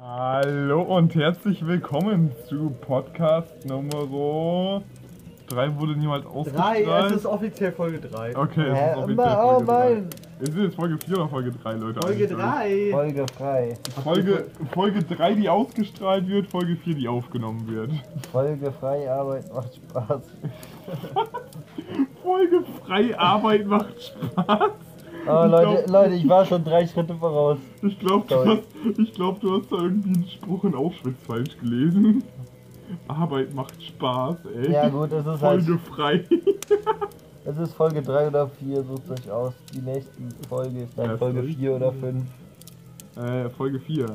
Hallo und herzlich willkommen zu Podcast Nummer 3 wurde niemals ausgestrahlt. Drei, es ist offiziell Folge 3. Okay, es ist offiziell immer- oh Folge 3. Mann. Ist es jetzt Folge 4 oder Folge 3, Leute? Folge eigentlich? 3. Folge frei. Folge, Folge 3, die ausgestrahlt wird, Folge 4, die aufgenommen wird. Folge frei, Arbeit macht Spaß. Folge frei, Arbeit macht Spaß. Oh Ich Leute, glaub- Leute, ich war schon drei Schritte voraus. Ich glaube, du, hast- ich glaub, du hast da irgendwie einen Spruch in Auschwitz falsch gelesen. Arbeit macht Spaß, ey. Ja gut, es ist halt, Folge frei. es ist Folge 3 oder 4, sucht euch aus. Die nächste Folge ist dann Ja, Folge Folge 4 oder 5. Äh, Folge 4.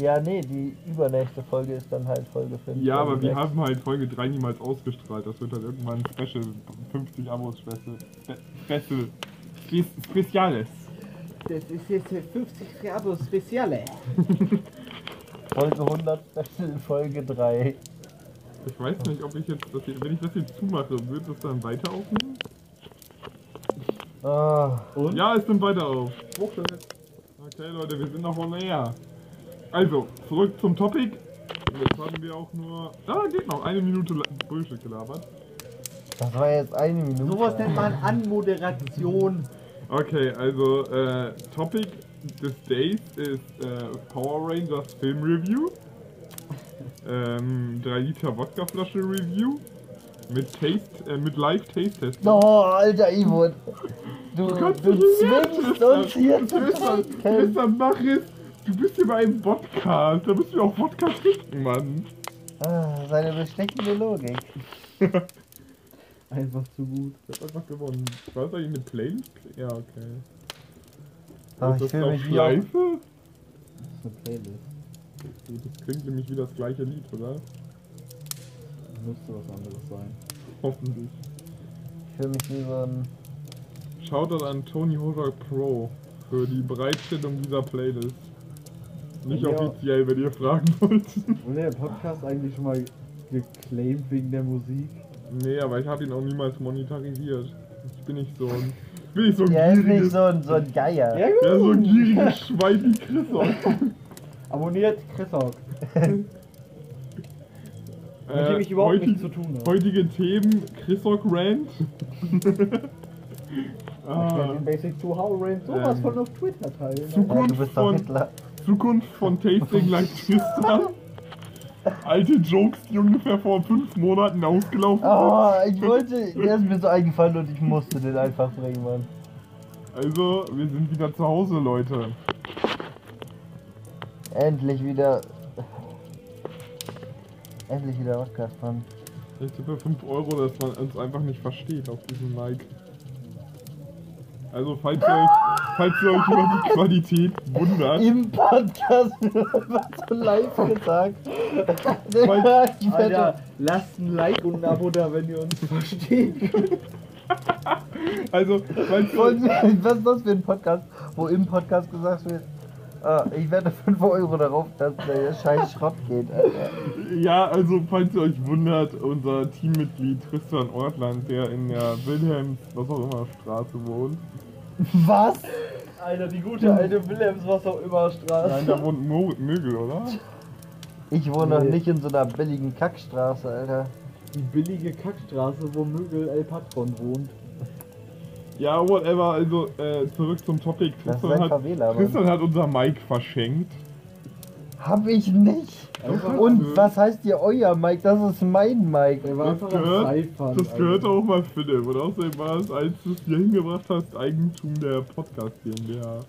Ja, nee, die übernächste Folge ist dann halt Folge 5. Ja, aber wir haben halt Folge 3 niemals ausgestrahlt. Das wird halt irgendwann Special 50 Abos Special. Spe- Special. Spe Speziales. Das ist jetzt 50 Grado Speziale. Folge 100 Special, Folge 3. Ich weiß nicht, ob ich jetzt, das hier, wenn ich das jetzt zumache, wird das dann weiter aufnehmen? Ah, Und? Ja, es nimmt weiter auf. Okay, Leute, wir sind noch on air. Also, zurück zum Topic. Jetzt haben wir auch nur. Ah, geht noch. Eine Minute Bullshit gelabert. das war jetzt eine Minute. Sowas nennt man Anmoderation. Okay, also, äh, Topic des Days ist äh, Power Rangers Film Review. Ähm, 3 Liter Wodkaflasche Review. Mit Taste, äh, mit Live Taste Test. Oh, alter Ivo. Du, du, kannst nicht mehr, zwingst uns hier zu. Tristan, mach es! Du bist hier bei einem Podcast, da müssen wir auch Wodka trinken, Mann. Ah, seine bestechende Logik. Einfach zu gut. Ich hab einfach gewonnen. War das eigentlich eine Playlist? Ja, okay. Ah, Ist ich das mich wie auf... Schleife? Das ist eine Playlist. Das klingt nämlich wie das gleiche Lied, oder? Müsste was anderes sein. Hoffentlich. Ich fühle mich so ein... Shoutout an Tony Hawk Pro für die Bereitstellung dieser Playlist. Nicht Ja. offiziell, wenn ihr fragen wollt. Wurde der Podcast eigentlich schon mal geclaimed wegen der Musik? Nee, aber ich habe ihn auch niemals monetarisiert. Ich bin nicht so ein. Ich bin nicht so ein Der ist nicht so ein, so ein Geier. Ja, so ein gieriges Schwein wie Chris auch. Abonniert Chris Hawk. Mit dem ich überhaupt heutig- nichts zu tun habe. Heutige Themen: Chrisok Rant. Ich ah, werde den Basic 2 How Rant sowas Ähm. von auf Twitter teilen. Ja, Zukunft von-. Zukunft von Tasting Like Tristan. Alte Jokes, die ungefähr vor fünf Monaten ausgelaufen Oh, ich wollte... Der ist mir so eingefallen und ich musste den einfach bringen, Mann. sind. Also, wir sind wieder zu Hause, Leute. Endlich wieder... Endlich wieder Podcast, Mann. Ich tippe 5 Euro, dass man uns einfach nicht versteht auf diesem Like. Also, falls ihr euch, falls ihr euch über die Qualität wundert, Im Podcast was so live gesagt. Ich Alter, werde... lasst ein Like und ein Abo da, wenn ihr uns versteht. also, falls ihr, Was ist das für ein Podcast, wo im Podcast gesagt wird, ah, ich wette 5 Euro darauf, dass der scheiß Schrott geht, Alter. ja, also, falls ihr euch wundert, unser Teammitglied Tristan Ortland, der in der Wilhelms, was auch immer, Straße wohnt. Was? Alter, die gute alte Wilhelms, was auch immer Straße. Nein, da wohnt Mo Mögel, oder? Ich wohne noch Nee. nicht in so einer billigen Kackstraße, Alter. Die billige Kackstraße, wo Mögel El Patron wohnt. Ja, whatever, also äh, zurück zum Topic. Ein hat. Tristan hat unser Mic verschenkt. Hab ich nicht. Und was heißt hier euer Mike? Das ist mein Mike. Der war Das einfach gehört, das gehört auch mal Philipp. Und außerdem war es, als du es hier hingebracht hast, Eigentum der Podcast GmbH.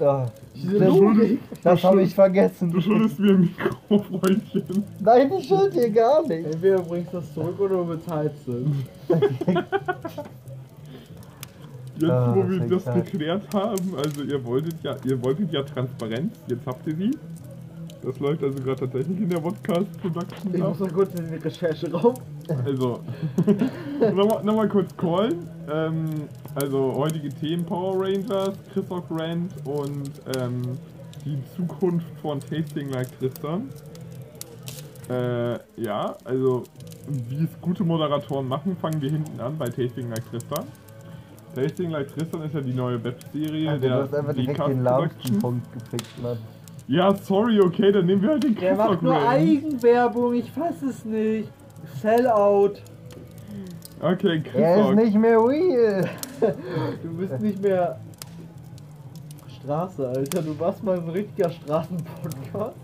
Ah, Diese das Logik. das habe ich Du vergessen. schuldest mir ein Mikro, Freundchen. Nein, ich schuld dir gar nicht. Entweder du bringst das zurück oder du bezahlst es. Jetzt, Ah, wo wir das geil. geklärt haben, also ihr wolltet ja, ihr wolltet ja Transparenz, jetzt habt ihr sie. Das läuft also gerade tatsächlich in der Podcast-Production Ich muss noch kurz in den Rechercheraum. Also, nochmal noch mal kurz callen. Ähm, also, heutige Themen Power Rangers, Chris Rock Rand und ähm, die Zukunft von Tasting Like Tristan. Äh, ja, also, wie es gute Moderatoren machen, fangen wir hinten an bei Tasting Like Tristan. Tasting Like Tristan ist ja die neue Webserie Alter, der du hast einfach direkt den Production. Punkt gefickt, Mann. Ja, sorry, okay, dann nehmen wir halt den Der macht nur. Eigenwerbung, ich fass es nicht. Sellout. Okay, Er ist nicht mehr real. Du bist nicht mehr Straße, Alter. Du warst mal ein richtiger Straßenpodcast.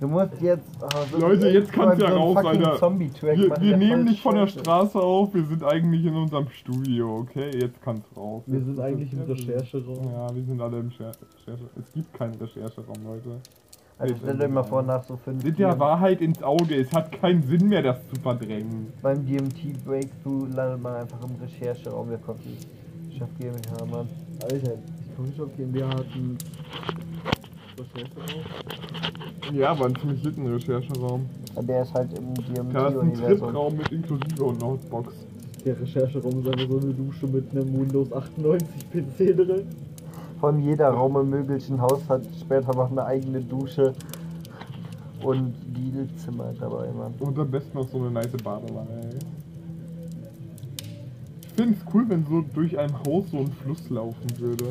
Du musst jetzt. Oh, Leute, jetzt kann's so ja einen raus, Alter. Zombie-Track Wir, machen, wir nehmen nicht von der. Straße auf, wir sind eigentlich in unserem Studio, okay? Jetzt kann's raus. Wir sind eigentlich im Rechercheraum. Ja, wir sind alle im Scher- Recherche. Es gibt keinen Rechercheraum, Leute. Also stell dir mal vor, nach so fünf Mit der Wahrheit ins Auge, es hat keinen Sinn mehr, das zu verdrängen. beim DMT Breakthrough landet man einfach im Rechercheraum der Coffee. Chef GmbH, Mann. Alter, die Coffeeshop GmbH hat Rechercheraum. Ja, aber ein ziemlich litten Rechercheraum. Der ist halt im Da ist ein DMT-Universum. Tripraum mit inklusive und Notebox. Der Rechercheraum ist einfach so eine Dusche mit einem Windows 98 PC drin. Von jeder Raum im Mögelchen Haus hat später noch eine eigene Dusche und Diedelzimmer dabei, Mann. Und am besten noch so eine nice Badewanne, ey. Ich finde es cool, wenn so durch ein Haus so ein Fluss laufen würde.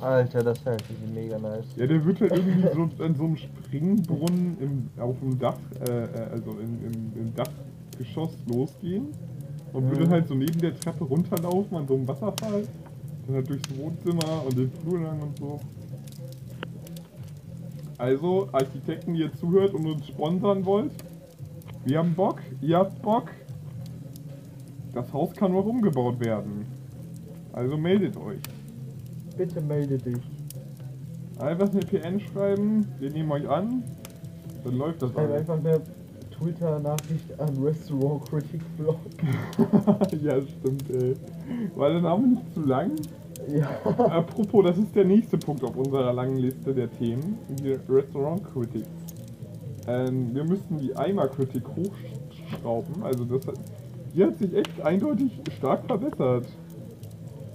Alter, das wäre natürlich mega nice. Ja, der wird halt irgendwie so in so einem Springbrunnen im, auf dem Dach, äh, äh, also in, im, im Dachgeschoss losgehen. Und würde Mhm. halt so neben der Treppe runterlaufen an so einem Wasserfall. Dann halt durchs Wohnzimmer und den Flur lang und so. Also, Architekten, die ihr zuhört und uns sponsern wollt, wir haben Bock, ihr habt Bock. Das Haus kann noch umgebaut werden. Also meldet euch. Bitte melde dich. Einfach eine PN schreiben, wir nehmen euch an, dann läuft das Schreib einfach eine Twitter-Nachricht an Restaurant Critic Blog. ja, stimmt, ey. War der Name nicht zu lang? Ja. Apropos, das ist der nächste Punkt auf unserer langen Liste der Themen, die Restaurant Critics. Ähm, wir müssten die Eimer Critic hochschrauben, also das hat, die hat sich echt eindeutig stark verbessert.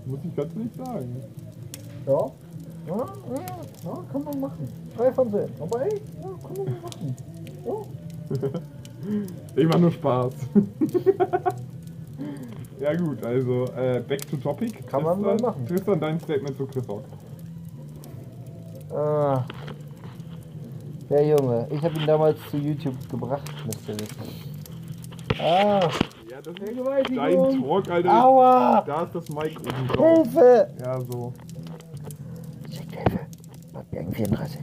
Muss ich ganz ehrlich sagen. Ja. Ja, ja, ja, kann man machen. Drei von zehn. Aber ey, ja, kann man machen. Ja. Immer nur Spaß. ja gut, also äh, back to topic. Kann man mal Tristan, machen. Tristan, dein Statement zu Chris Rock. Ah. Der Junge, ich habe ihn damals zu YouTube gebracht, müsst ihr wissen. Ah, Ja, das ist dein Talk, Alter. aua! Da ist das Mic oben drauf. Hilfe! Ja, so. Schickt Hilfe! Backbergen 34.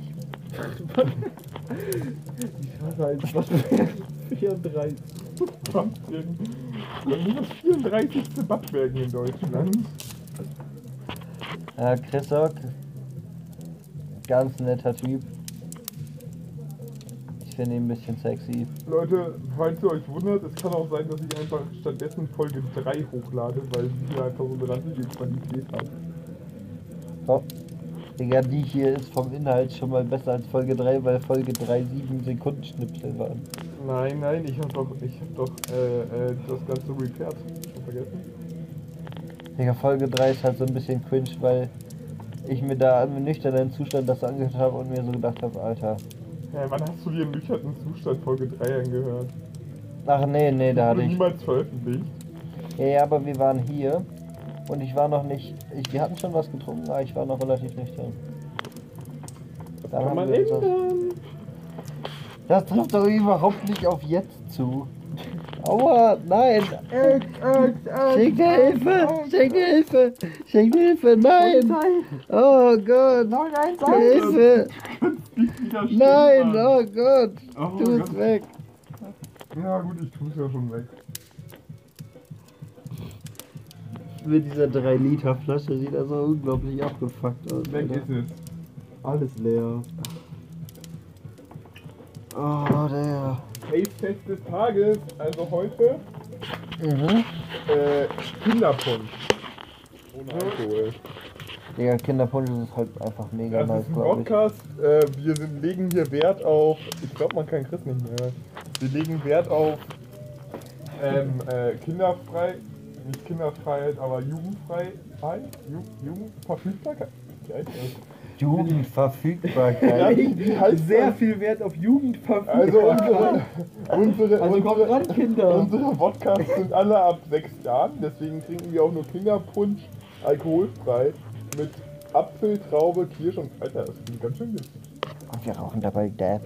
Ich hasse halt was 34. Backwerken. Das ist das 34. Backwerken in Deutschland. Ja, Chris Rock, ganz netter Typ. Ich finde ihn ein bisschen sexy. Leute, falls ihr euch wundert, es kann auch sein, dass ich einfach stattdessen Folge 3 hochlade, weil sie hier einfach so eine ranzige Qualität hat. Oh. Digga, die hier ist vom Inhalt schon mal besser als Folge 3, weil Folge 3 7 Sekunden Schnipsel waren. Nein, nein, ich hab doch, ich hab doch äh, äh, das ganze repaired. Schon vergessen? Digga, Folge 3 ist halt so ein bisschen cringe, weil ich mir da im nüchternen Zustand das angehört habe und mir so gedacht habe, Alter. Ja, wann hast du dir im nüchternen Zustand Folge 3 angehört? Ach nee, nee, da hatte ich. niemals veröffentlicht. Ja, ja, aber wir waren hier und ich war noch nicht. Ich, wir hatten schon was getrunken, aber ich war noch relativ nüchtern. Dann Kann haben man das-. Das trifft doch überhaupt nicht auf jetzt zu. Aua, nein! Schenkt Hilfe! Schenkt Hilfe! Schenkt Hilfe! Nein! Oh Gott! Hilfe! Nein! Oh Gott! Oh Tu es Gott. weg! Ja gut, ich tu's ja schon weg. Mit dieser 3 Liter Flasche sieht er so unglaublich abgefuckt aus. Weg ist es. Alles leer. Oh, der. Taste-Test des Tages, also heute Mhm. äh, Kinderpunsch. Ohne Alkohol. Digga, Kinderpunsch ist halt einfach mega Das nice, ist ein. Podcast, äh, wir sind, legen hier Wert auf, ich glaube man kann Chris nicht mehr, wir legen Wert auf ähm, äh, kinderfrei, nicht Kinderfreiheit, aber Jugendfreiheit, Ju Jugendverfügbarkeit. Jugendverfügbarkeit. heißt Sehr viel Wert auf Jugendverfügung. Also unsere, unsere, Also unsere, ran, Kinder. unsere Podcasts sind alle ab sechs Jahren, deswegen trinken wir auch nur Kinderpunsch alkoholfrei, mit Apfel, Traube, Kirsch und Alter, das klingt ganz schön witzig. Und wir rauchen dabei Death.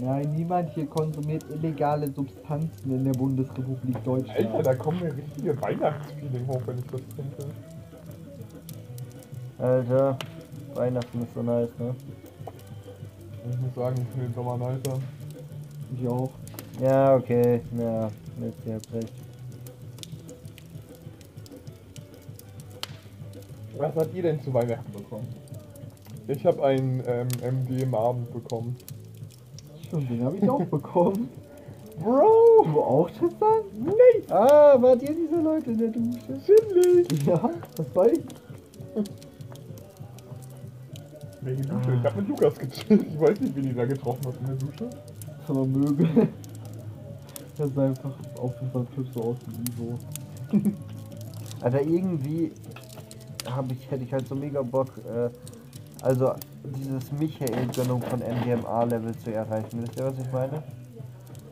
Nein, niemand hier konsumiert illegale Substanzen in der Bundesrepublik Deutschland. Alter, da kommt mir richtige Weihnachtsfeeling hoch, wenn ich das trinke. Alter, Weihnachten ist so nice, ne? Ich muss sagen, ich finde den Sommer nicer. Ich auch. Ja, okay. Ja, Mist, ihr habt recht. Was habt ihr denn zu Weihnachten bekommen? Ich habe einen ähm, MDMA-Abend bekommen. Schon, den habe ich auch bekommen. Bro! Du auch, Tristan? Nee! Ah, wart ihr diese Leute in der Dusche? Ziemlich! Ja, das war ich. Welche Dusche? Ich hab mit Lukas gechillt. Ich weiß nicht, wen ihr da getroffen habt in der Dusche. War Möbel. Das sah einfach auf unserem Tisch so aus wie Ivo. Alter, irgendwie hab ich, hätte ich halt so mega Bock, äh, also dieses Michael-Gönnung von MDMA-Level zu erreichen. Wisst ihr, was ich meine?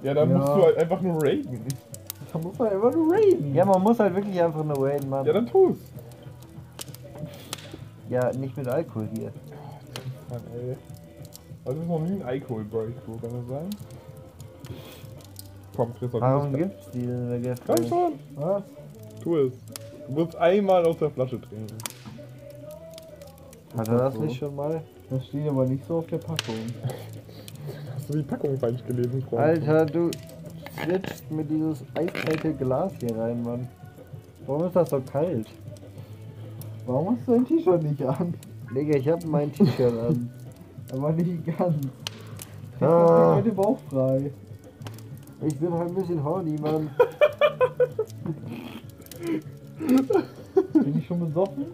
Ja, dann Ja. musst du halt einfach nur raiden. Da muss man einfach nur raiden. Ja, man muss halt wirklich einfach nur raiden, Mann. Ja, dann tu's. Ja, nicht mit Alkohol hier. Mann, ey. Das ist noch nie ein Alkohol-Breakthrough, kann das sein? Komm, Chris, Warum gibt's die denn Komm schon! Was? Tu es. Du musst einmal aus der Flasche trinken. Hat er das so? nicht schon mal? Das steht aber nicht so auf der Packung. Hast du die Packung falsch gelesen, Freund? Alter, du switcht mit dieses eiskalte Glas hier rein, Mann. Warum ist das so kalt? Warum hast du dein T-Shirt nicht an? Digga, ich hab mein T-Shirt an. Aber nicht ganz. Ah. Ah. heute bauchfrei. Ich bin halt ein bisschen horny, Mann. Bin ich schon besoffen?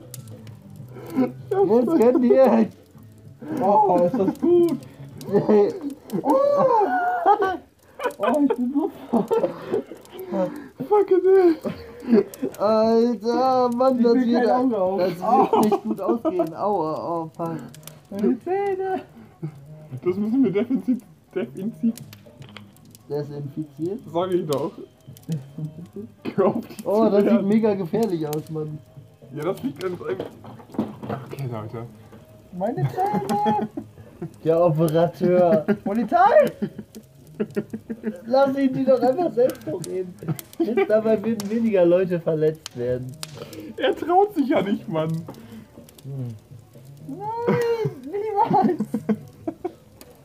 Jetzt könnt ihr. Oh, ist das gut. Oh, ich bin so voll. Fuck it, Alter, Mann, Ich das wird, das wird nicht gut ausgehen. Aua, oh, fuck. Meine Zähne. Das müssen wir definitiv, definitiv, Desinfiziert. sage ich doch. Die Oh, das sieht mega gefährlich aus, Mann. Ja, das liegt an einem... Okay, Leute. Meine Zähne. Der Operateur. Polizei. Lass ihn die doch einfach selbst hochheben. Jetzt dabei würden weniger Leute verletzt werden. Er traut sich ja nicht, Mann. Nein, niemals.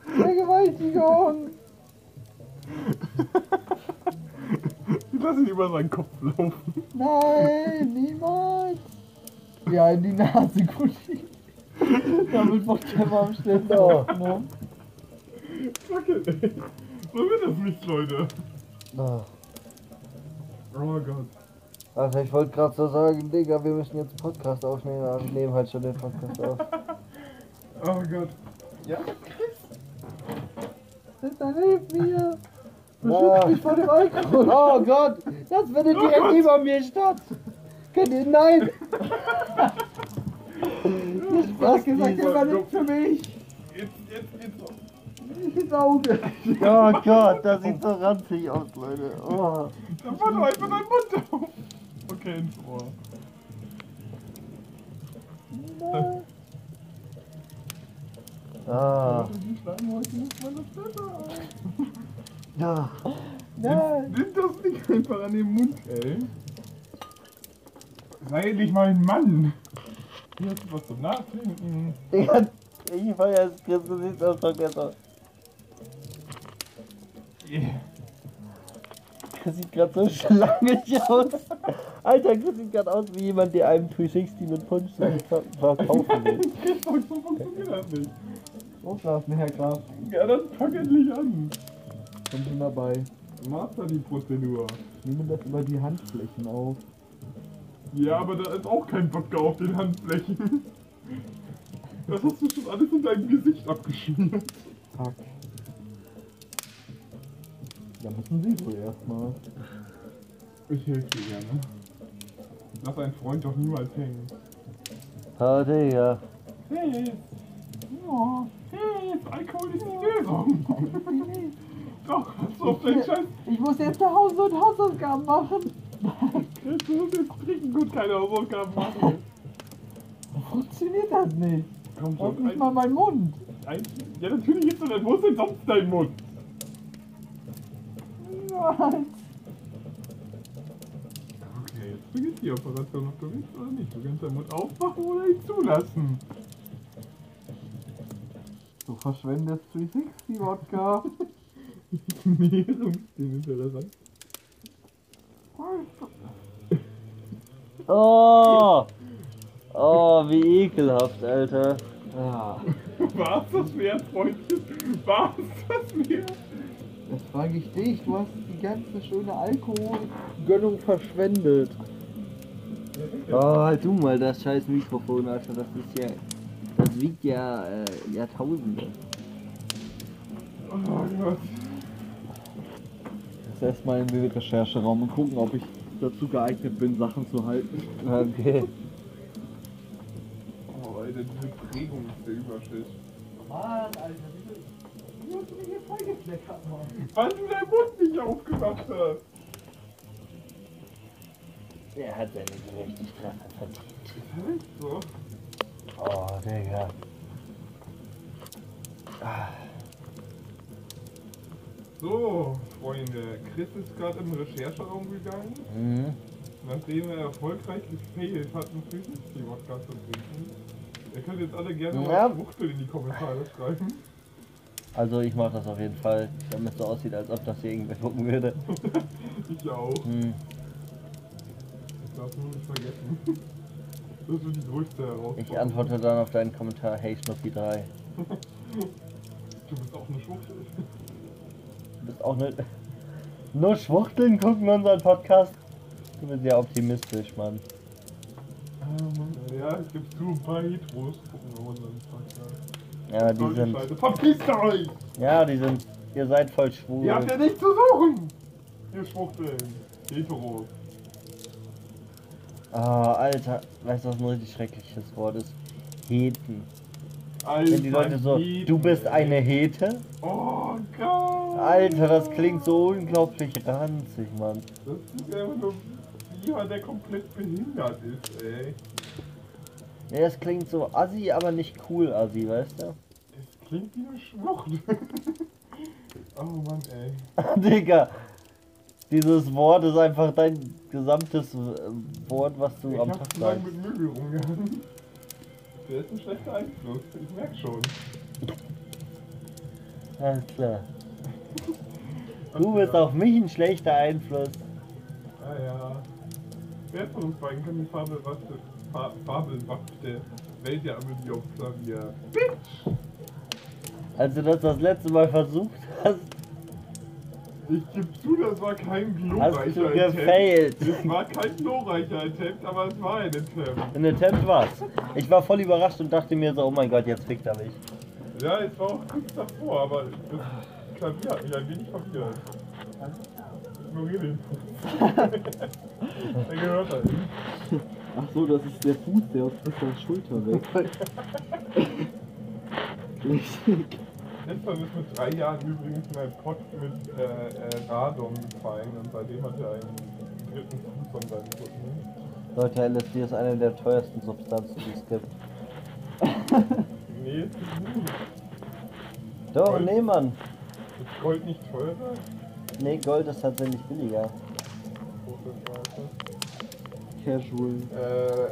Vergewaltigung. Ich lasse ihn über seinen Kopf laufen. Nein, niemals. Ja, in die Nase, Gucci. Damit macht der mal am schnellsten Oh. aufgenommen. Fuck it, ey. So wird das nicht, Leute. Oh. Oh Gott. Also ich wollte gerade so sagen, Digga, wir müssen jetzt einen Podcast aufnehmen, aber wir nehmen halt schon den Podcast auf. Oh Gott. Ja. Tristan, hilf mir. Ah. Beschütz mich vor dem Alkohol. Oh Gott, das findet Oh direkt Gott. über mir statt. Ihr, nein! Was gesagt, der war nicht für mich. Jetzt, jetzt geht's noch. Nicht ins Auge. Oh Gott, das sieht so ranzig aus, Leute. Oh. Da war doch einfach dein Mund auf. Okay, ins Ohr. Ah. Besser aus. Ja. Nein. Nimm das nicht einfach an den Mund, ey. Sei endlich mal ein Mann. Hier hast du was zum Nachdenken. Digga, ich feier es, Chris, besser. Yeah. Chris sieht gerade so schlangig aus. Alter, Chris sieht gerade aus wie jemand, der einem 360 mit Punch ver- verkaufen will. So funktioniert das nicht. Loslassen, Herr Graf. Ja, dann fang endlich an. Bin schon dabei. Master die Prozedur. Nehmen das über die Handflächen auf. Ja, aber da ist auch kein Wodka auf den Handflächen. Das hast du schon alles in deinem Gesicht abgeschmiert. Fuck. Da müssen Sie wohl erstmal. Ich helfe dir gerne. Lass einen Freund doch niemals hängen. Oh, Digga. Hey! Oh, hey, Alkohol ist die Lösung. Doch, hast du auf deinen Scheiß. Ich muss jetzt nach Hause und Hausaufgaben machen. Jetzt muss jetzt trinken und keine Hausaufgaben machen. Funktioniert das nicht. Komm schon, nicht mal ein, mein Mund. ein, Ja, natürlich ist das, wo ist denn sonst dein Mund? Nein. Okay, jetzt beginnt die Operation, ob du willst oder nicht. Du kannst deinen Mund aufmachen oder ihn zulassen. Du verschwendest 360 Wodka. Nährungsstil interessant. Oh! Oh, wie ekelhaft, Alter. Ja. War's das wert, Freundchen? War's das wert? Das frage ich dich. Du hast die ganze schöne Alkoholgönnung verschwendet. Oh, halt du mal das scheiß Mikrofon, Alter. Das ist ja. Das wiegt ja äh, Jahrtausende. Oh Gott. Jetzt erstmal in den Rechercheraum und gucken, ob ich dazu geeignet bin, Sachen zu halten. Okay. Oh, Alter, diese Prägung ist der Überschiss. Mann, Alter, wie hast du mich hier vollgefleckert, Mann? Weil du deinen Mund nicht aufgemacht hast. Er hat seine Gerechtigkeit verdient. Ist so. Oh, Digga. So, Freunde, Chris ist gerade im Rechercheraum gegangen, Mhm. nachdem er erfolgreich gefailt hat, einen 360-Wodka zu trinken. Ihr könnt jetzt alle gerne Ja. mal Schwuchtel in die Kommentare schreiben. Also ich mache das auf jeden Fall, damit es so aussieht, als ob das hier irgendwer gucken würde. Ich auch. Hm. Ich darf nur nicht vergessen. Das ist so die größte Herausforderung. Ich antworte dann auf deinen Kommentar, hey Schnuffi 3. Du bist auch eine Schwuchtel. Du bist auch ne. Nur Schwuchteln gucken unseren Podcast? Du bist ja optimistisch, Mann. Ja, es gibt zu ein paar Heteros gucken wir unseren Podcast. Ja, die Solche sind. Scheiße. Verpisst euch! Ja, die sind. Ihr seid voll schwul. Ihr habt ja nichts zu suchen! Ihr Schwuchteln. Heteros. Ah, Alter, weißt du, was ein richtig schreckliches Wort ist? Heten. Alter, Wenn die Leute so, du bist eine Hete? Oh Gott! Alter, das klingt so unglaublich ranzig, Mann. Das ist einfach nur jemand, der komplett behindert ist, ey. Ja, das klingt so assi, aber nicht cool assi, weißt du? Es klingt wie eine Schwuchtel. oh Mann, ey. Digga, dieses Wort ist einfach dein gesamtes äh, Wort, was du Ich am hab Tag zu lange sagst. mit Möbel rumgehangen. Der ist ein schlechter Einfluss, ich merk schon. Alles klar. Du bist auf mich ein schlechter Einfluss. Ah ja. Wer von uns beiden kann die fabelhafte, fa fabelhafte Welt der Amelie auf Klavier? Als du das das letzte Mal versucht hast, Ich geb zu, das war kein hast glorreicher du Attempt. gefailt. Es war kein glorreicher Attempt, aber es war ein Attempt. Ein Attempt war's. Ich war voll überrascht und dachte mir so, oh mein Gott, jetzt fickt er mich. Ja, es war auch kurz davor, aber das Klavier hat mich ein wenig verwirrt. Ignoriere den Fuß. er gehört halt. Ach so, das ist der Fuß, der aus der Schulter weg. Richtig. Letzter ist mit drei Jahren übrigens in einen Pott mit äh, äh, Radon gefallen und seitdem hat er einen dritten Fuß an seinem Rücken. Leute, LSD ist eine der teuersten Substanzen, die es gibt. Nee, ist gut. Doch, nee, Mann. Ist Gold nicht teurer? Nee, Gold ist tatsächlich billiger. Große Casual. Äh,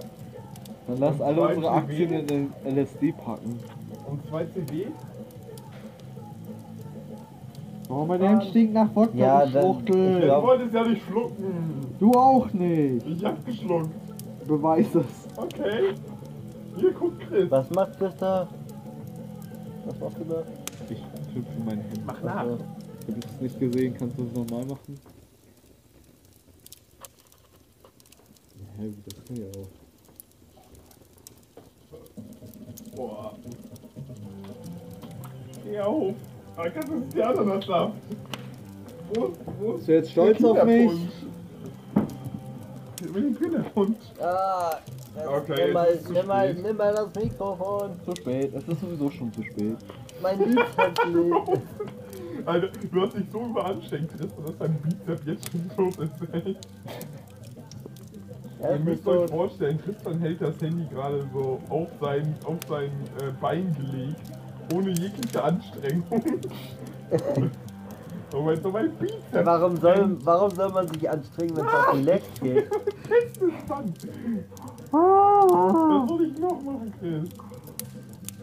Dann lass alle unsere Aktien in den LSD packen. und zwei CDs? Oh, mein Hemd stinkt nach Wodka, Ja, du Schwuchtel. ich glaub- wollte es ja nicht schlucken. Du auch nicht. Ich hab geschluckt. Beweis es. Okay. Hier guckt Chris. Was macht das da? Was machst du da? Ich knüpfe mein Hemd. Mach nach. Also, Hab ich es nicht gesehen, kannst du es nochmal machen? Hä, wie das kann ja auch. Boah. Geh auf. Da kannst du nicht die Ananassaft. Wo, wo Bist du jetzt stolz auf mich? Mit dem Kinderpunsch. Ah, Okay, nimm, mal, ist nimm, mal, nimm mal das Mikrofon. Zu spät, es ist sowieso schon zu spät. Mein Bizeps liegt. Alter, du hast dich so überanstrengt, Chris, dass dein Bizep jetzt schon tot ist, ey. Ihr das müsst ist euch so, vorstellen, Tristan hält das Handy gerade so auf sein, auf sein äh, Bein gelegt, ohne jegliche Anstrengung. so mein, so mein Bizeps. warum, soll, warum soll man sich anstrengen, wenn es auf die Legs geht? Du es dann? Was soll ich noch machen, Chris?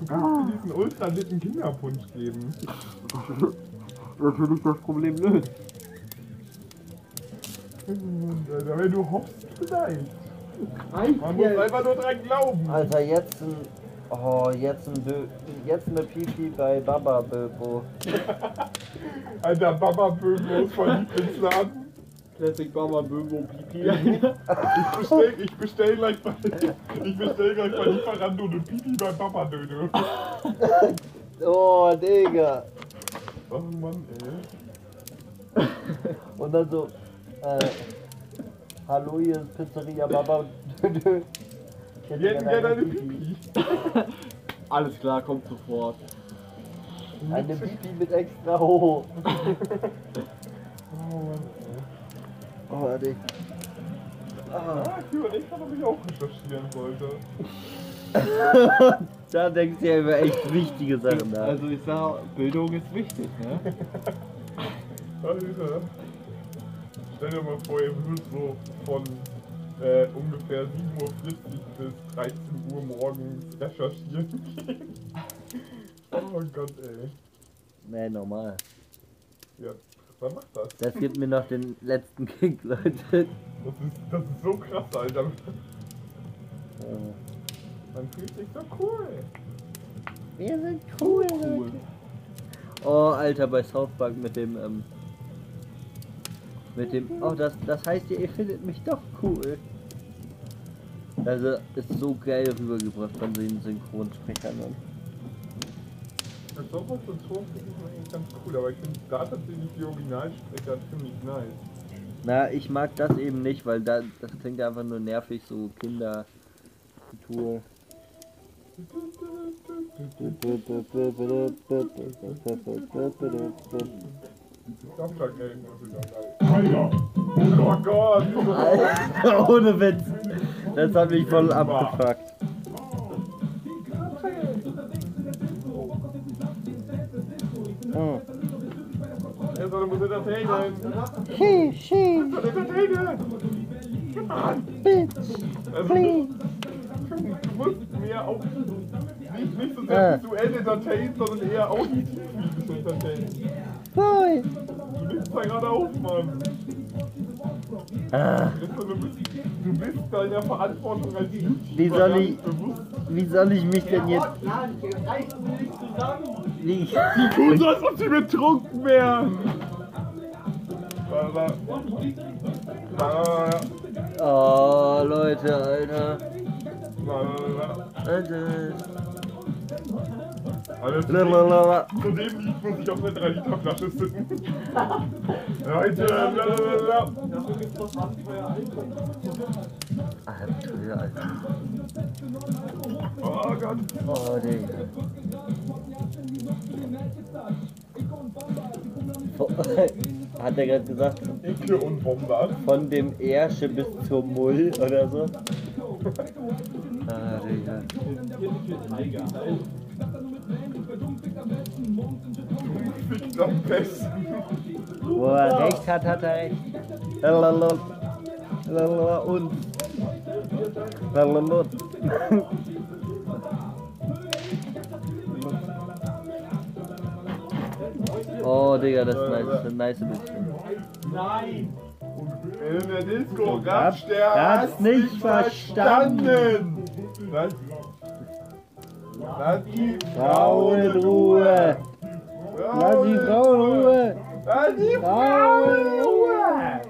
Du kannst mir diesen ultralitten Kinderpunsch geben. Natürlich das Problem löst. Wenn du hoffst, vielleicht. Man muss einfach nur dran glauben. Alter, jetzt ein. Oh, jetzt ein Dö jetzt eine Pipi bei Baba Böbo. Alter, Baba Böblos von Lieblingsladen. Classic Baba Böbo Pipi. Ich bestell, ich bestell gleich bei, ich bestell gleich bei Lieferando eine Pipi bei Baba Döde. Oh, Digga. Oh Mann, ey. Und dann so, äh, hallo, hier ist Pizzeria Baba Dödö. Hätte Wir hätten gerne eine Pipi. Alles klar, kommt sofort. Eine Pipi mit extra hoch. Oh Mann, ey. Oh, Digga. Ah, ich überlegt habe, ob ich auch recherchieren sollte. Da denkst du ja über echt wichtige Sachen nach. Also ich sag, Bildung ist wichtig, ne? Alter. Stell dir mal vor, ihr würdet so von äh, ungefähr 7.40 Uhr bis 13 Uhr morgens recherchieren gehen. Oh Gott, ey. Nee, normal. Ja, was macht das? Das gibt mir noch den letzten Kick, Leute. Das ist, das ist so krass, Alter. Man fühlt sich so cool. Wir sind cool, Leute. Oh, Alter, bei South Park mit dem, ähm, mit dem, oh, das, das heißt, ihr, ihr findet mich doch cool. Also, ist so geil rübergebracht von den Synchronsprechern. Und Das Software und ich eigentlich ganz cool, aber ich finde da tatsächlich die Originalsprecher ziemlich nice. Na, ich mag das eben nicht, weil da, das klingt einfach nur nervig, so Kinder. Tour. Samstag-Game ist wieder geil. Alter! Oh Gott! Alter, ohne Witz. Das hat mich voll abgefuckt. Hm. Er soll muss entertainen! She, she, Er soll entertainen! bitch, Also, please. du musst mehr auch nicht, nicht so Äh. sehr visuell entertainen, sondern eher auditiv entertainen. Boy. Du nimmst da gerade auf, Mann. Ah, Du bist, du bist deiner Verantwortung als YouTuber Wie soll ich- bewusst. wie soll ich mich denn jetzt... Wie? tun so, als ob sie betrunken wären. Oh, Leute, Alter. Alter. Alles Lalalala. zu dem Lied muss ich auf eine 3 Liter Flasche sitzen. Leute, lalalala. Abenteuer, Alter. Oh Gott. Oh, Digga. Hat er gerade gesagt, Icke und Bombard. von dem Ersche bis zur Mull oder so? Ah, Digga. Fickt am besten. Wo er recht hat, hat er recht. Lalalala. Lalalala und. Lalalala. Oh, Digga, das ist nice, das ist ein nice bisschen. In der Disco hab's hat's nicht nicht verstanden. Lass, lass die Frau in Ruhe! Lass die Frau in Ruhe! Lass die Frau in Ruhe!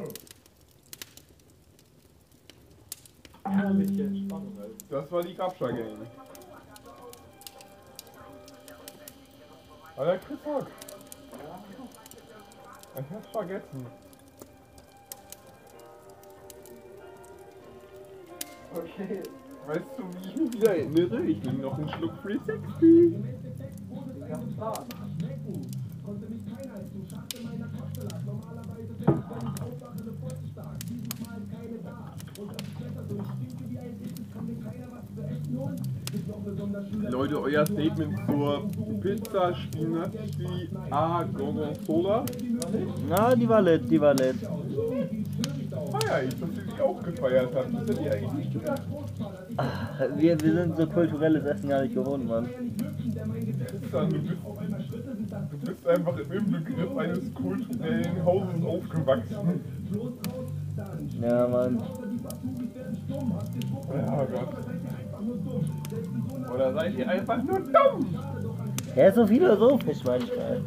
Das war die Grabscher Gang. Alter, Chris Hock. Ich hab's vergessen. Okay. Weißt du, wie ich mich wieder erinnere? Ich nehme noch einen Schluck Free Sexy. Leute, euer Statement zur Pizza Spinacci a Gorgonzola? Na, die war nett, die war nett. Ah Feier ich, das die auch gefeiert habt. Das hätte ich eigentlich nicht gedacht. Wir, wir sind so kulturelles Essen gar nicht gewohnt, Mann. Tristan, du bist, du bist einfach im Inbegriff eines kulturellen Hauses aufgewachsen. Ja, Mann. Ja Gott. Oder seid ihr einfach nur dumm? Er ist so philosophisch manchmal.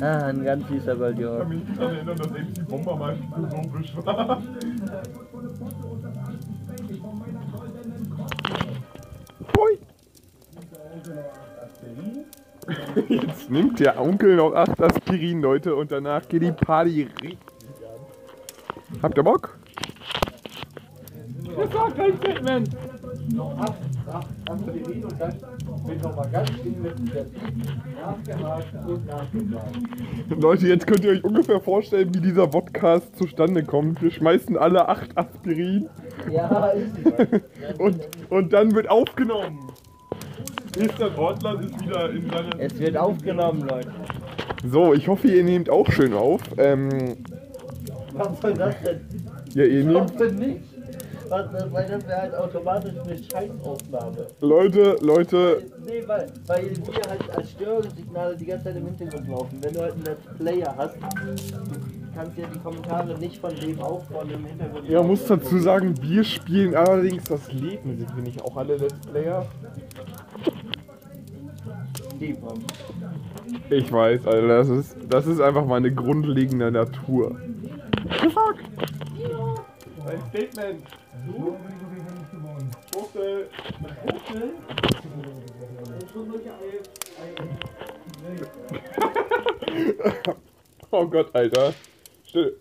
Ah, ein ganz süßer Ich kann mich nicht daran erinnern, dass MC Bomber mal philosophisch war. Hui. Jetzt nimmt der Onkel noch 8 Aspirin, Leute, und danach geht die Party richtig an. Habt ihr Bock? Das war kein Statement. Noch acht, acht Aspirin und dann wird nochmal ganz nachgehakt und nachgefragt. Leute, jetzt könnt ihr euch ungefähr vorstellen, wie dieser Podcast zustande kommt. Wir schmeißen alle 8 Aspirin Ja, ist und, und dann wird aufgenommen. Nächster Ortland ist wieder in seiner. Es wird aufgenommen, Leute. So, ich hoffe, ihr nehmt auch schön auf. Ähm, Was soll das denn? ja, ihr Ich nehmt. hoffe nicht. Weil das wäre halt automatisch eine Scheißaufnahme. Leute, Leute, Nee, weil, weil wir halt als Störsignale die ganze Zeit im Hintergrund laufen. Wenn du halt einen Let's Player hast, du kannst ja die Kommentare nicht von dem aufbauen im Hintergrund. ja, muss dazu sagen, wir spielen allerdings das Leben. Sind wir nicht auch alle Let's Player? Die kommen. Ich weiß, Alter, das ist, das ist einfach meine grundlegende Natur. The fuck? Ein Statement. Du? Vogel. Oh Gott, Alter. Still.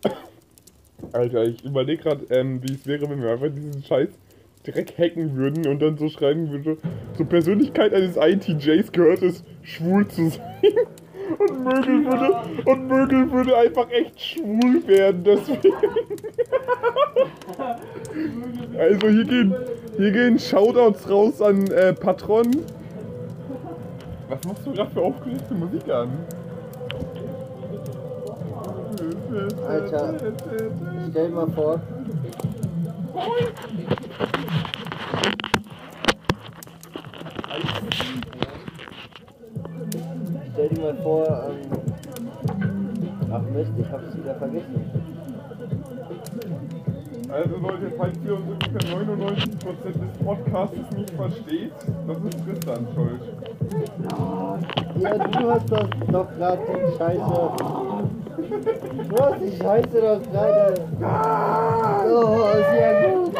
Alter, ich überlege gerade, ähm, wie es wäre, wenn wir einfach diesen Scheiß Dreck hacken würden und dann so schreiben würden, zur Persönlichkeit eines ITJs gehört es, schwul zu sein. Und Mögel würde, und Mögel würde einfach echt schwul werden, deswegen. Also hier gehen, hier gehen Shoutouts raus an äh, Patron. Was machst du gerade für aufgeregte Musik an? Alter. Stell dir mal vor. Stell dir mal vor, ähm, ach Mist, ich hab's wieder vergessen. Also Leute, falls ihr uns ungefähr 99% des Podcasts nicht versteht, das ist Tristan schuld. Ja, du hast das doch gerade die Scheiße. Du hast die Scheiße doch gerade. Oh, ist ja gut.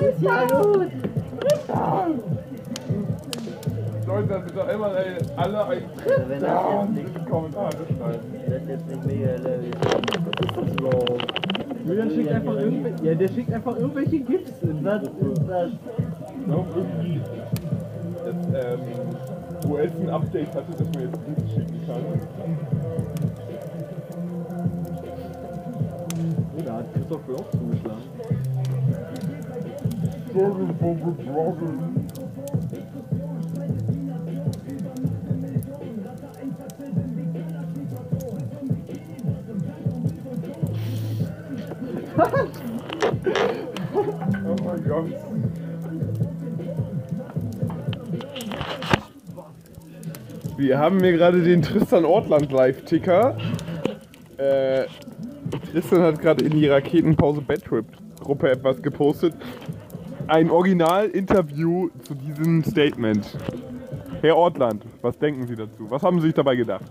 Ist ja gut. Leute, bitte einmal äh, alle ein das Down jetzt in die Kommentare schreiben. Julian schickt einfach irgendwelche. Ja, der schickt einfach irgendwelche GIFs in. Was ist das? Noch irgendwie das ähm, OS ein Update hatte, dass man jetzt Links schicken kann. Oh, da hat Christoph wohl auch zugeschlagen. Struggle for the problem. Oh mein Gott. Wir haben mir gerade den Tristan Ortland Live-Ticker. Äh, Tristan hat gerade in die Raketenpause Badtrip Gruppe etwas gepostet. Ein Original-Interview zu diesem Statement. Herr Ortland, was denken Sie dazu? Was haben Sie sich dabei gedacht?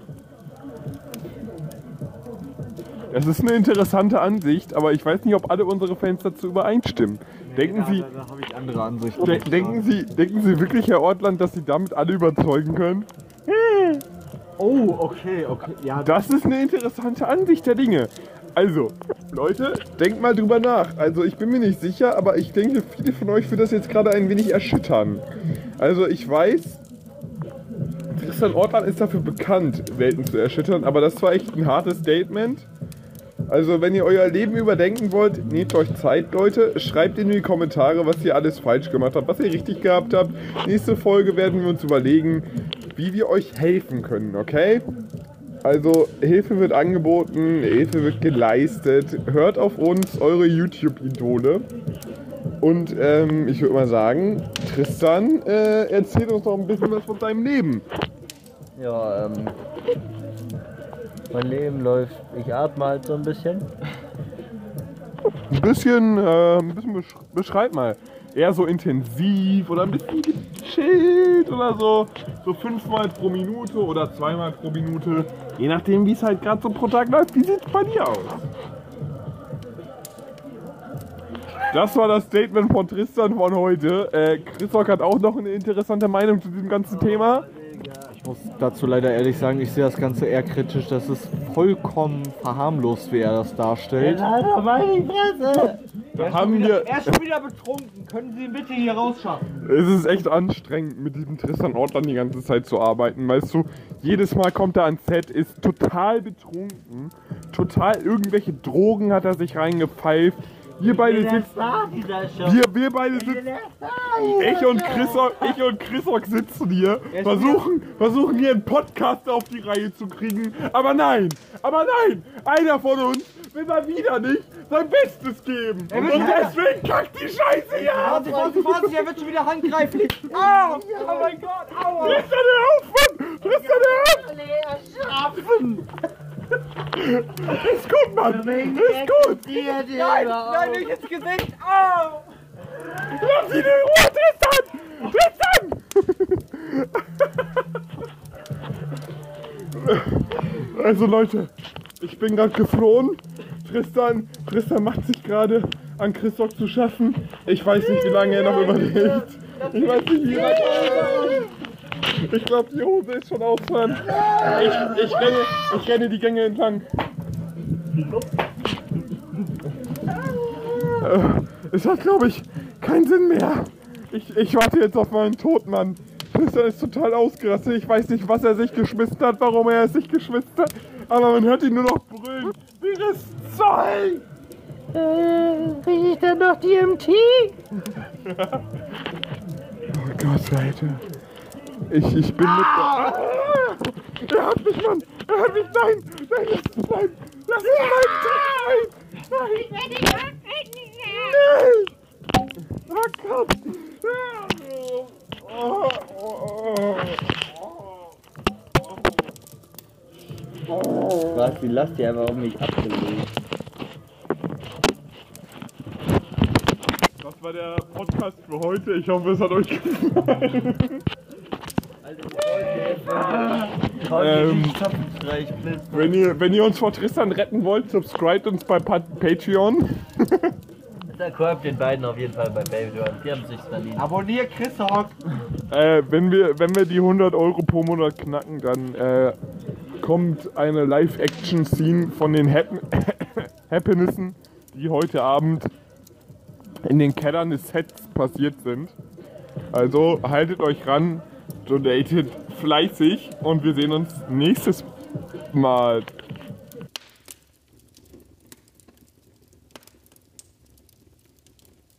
Das ist eine interessante Ansicht, aber ich weiß nicht, ob alle unsere Fans dazu übereinstimmen. Denken Sie, Da, da habe ich andere Ansichten. de denken Sie, denken Sie wirklich, Herr Ortland, dass Sie damit alle überzeugen können? Oh, okay, okay. Ja, Das ist eine interessante Ansicht der Dinge. Also, Leute, denkt mal drüber nach. Also, ich bin mir nicht sicher, aber ich denke, viele von euch wird das jetzt gerade ein wenig erschüttern. Also, ich weiß, Tristan Ortland ist dafür bekannt, Welten zu erschüttern, aber das war echt ein hartes Statement. Also, wenn ihr euer Leben überdenken wollt, nehmt euch Zeit, Leute. Schreibt in die Kommentare, was ihr alles falsch gemacht habt, was ihr richtig gehabt habt. Nächste Folge werden wir uns überlegen, wie wir euch helfen können, okay? Also, Hilfe wird angeboten, Hilfe wird geleistet. Hört auf uns, eure YouTube-Idole. Und ähm, ich würde mal sagen, Tristan, äh, erzähl uns noch ein bisschen was von deinem Leben. Ja, ähm. Mein Leben läuft. Ich atme halt so ein bisschen. Ein bisschen, äh, ein bisschen besch beschreib mal. Eher so intensiv oder ein bisschen gechillt oder so. So fünfmal pro Minute oder zweimal pro Minute. Je nachdem, wie es halt gerade so pro Tag läuft. Wie sieht es bei dir aus? Das war das Statement von Tristan von heute. Äh, Christoph hat auch noch eine interessante Meinung zu diesem ganzen Thema. Ich muss dazu leider ehrlich sagen, ich sehe das Ganze eher kritisch. Das ist vollkommen verharmlost, wie er das darstellt. Alter, meine Fresse! Da haben wir. Er ist schon wieder betrunken. Können Sie ihn bitte hier rausschaffen? Es ist echt anstrengend, mit diesem Tristan Ortland die ganze Zeit zu arbeiten. Weißt du, jedes Mal kommt er ans Set, ist total betrunken, total irgendwelche Drogen hat er sich reingepfeift. Wir beide sitzen. Wir, wir beide sitzen. Ich und Chrisok, ich und Chrisok sitzen hier, versuchen, versuchen hier einen Podcast auf die Reihe zu kriegen. Aber nein, aber nein, einer von uns will mal wieder nicht sein Bestes geben. Und deswegen kackt die Scheiße hier ab. Vorsicht, Vorsicht, Vorsicht, er wird schon wieder handgreiflich. Au! Oh mein Gott, aua! Tristan, hör auf, Mann! Tristan, hör auf! Ist gut, Mann! Ist gut! Nein, nein, nicht ins Gesicht! Au! Lass ihn in Ruhe, Tristan! Tristan! Also Leute, ich bin gerade geflohen. Tristan, Tristan macht sich gerade an Christoph zu schaffen. Ich weiß nicht, wie lange er noch überlebt. Ich weiß nicht, wie lange. Ich glaube, die Hose ist schon auf, Mann. Ich, ich, renne, ich renne die Gänge entlang. Äh, Es hat, glaube ich, keinen Sinn mehr. Ich, ich warte jetzt auf meinen Tod, Mann. Tristan ist total ausgerastet. Ich weiß nicht, was er sich geschmissen hat, warum er es sich geschmissen hat. Aber man hört ihn nur noch brüllen. Wie das Zeug! Äh, krieg ich denn noch DMT? Oh Gott, Alter. Ich, ich bin mit. Ah! Er hat mich, Mann! Er hat mich! Nein! Nein, lass es bleiben! Lass es bleiben! Nein! Nein! Nein! Oh Gott! Oh, oh, oh. Was, die lasst ihr einfach auf mich abgelegt. Das war der Podcast für heute. Ich hoffe, es hat euch gefallen. Ähm, Wenn ihr, wenn ihr uns vor Tristan retten wollt, subscribt uns bei Pa- Patreon. Da folgt den beiden auf jeden Fall bei Patreon. Die haben sich verdient. Abonnier Chris Hawk. Äh, wenn, wir, wenn wir die 100 Euro pro Monat knacken, dann äh, kommt eine Live-Action-Scene von den Hap Happinessen, die heute Abend in den Kellern des Sets passiert sind. Also haltet euch ran, donatet fleißig und wir sehen uns nächstes Mal.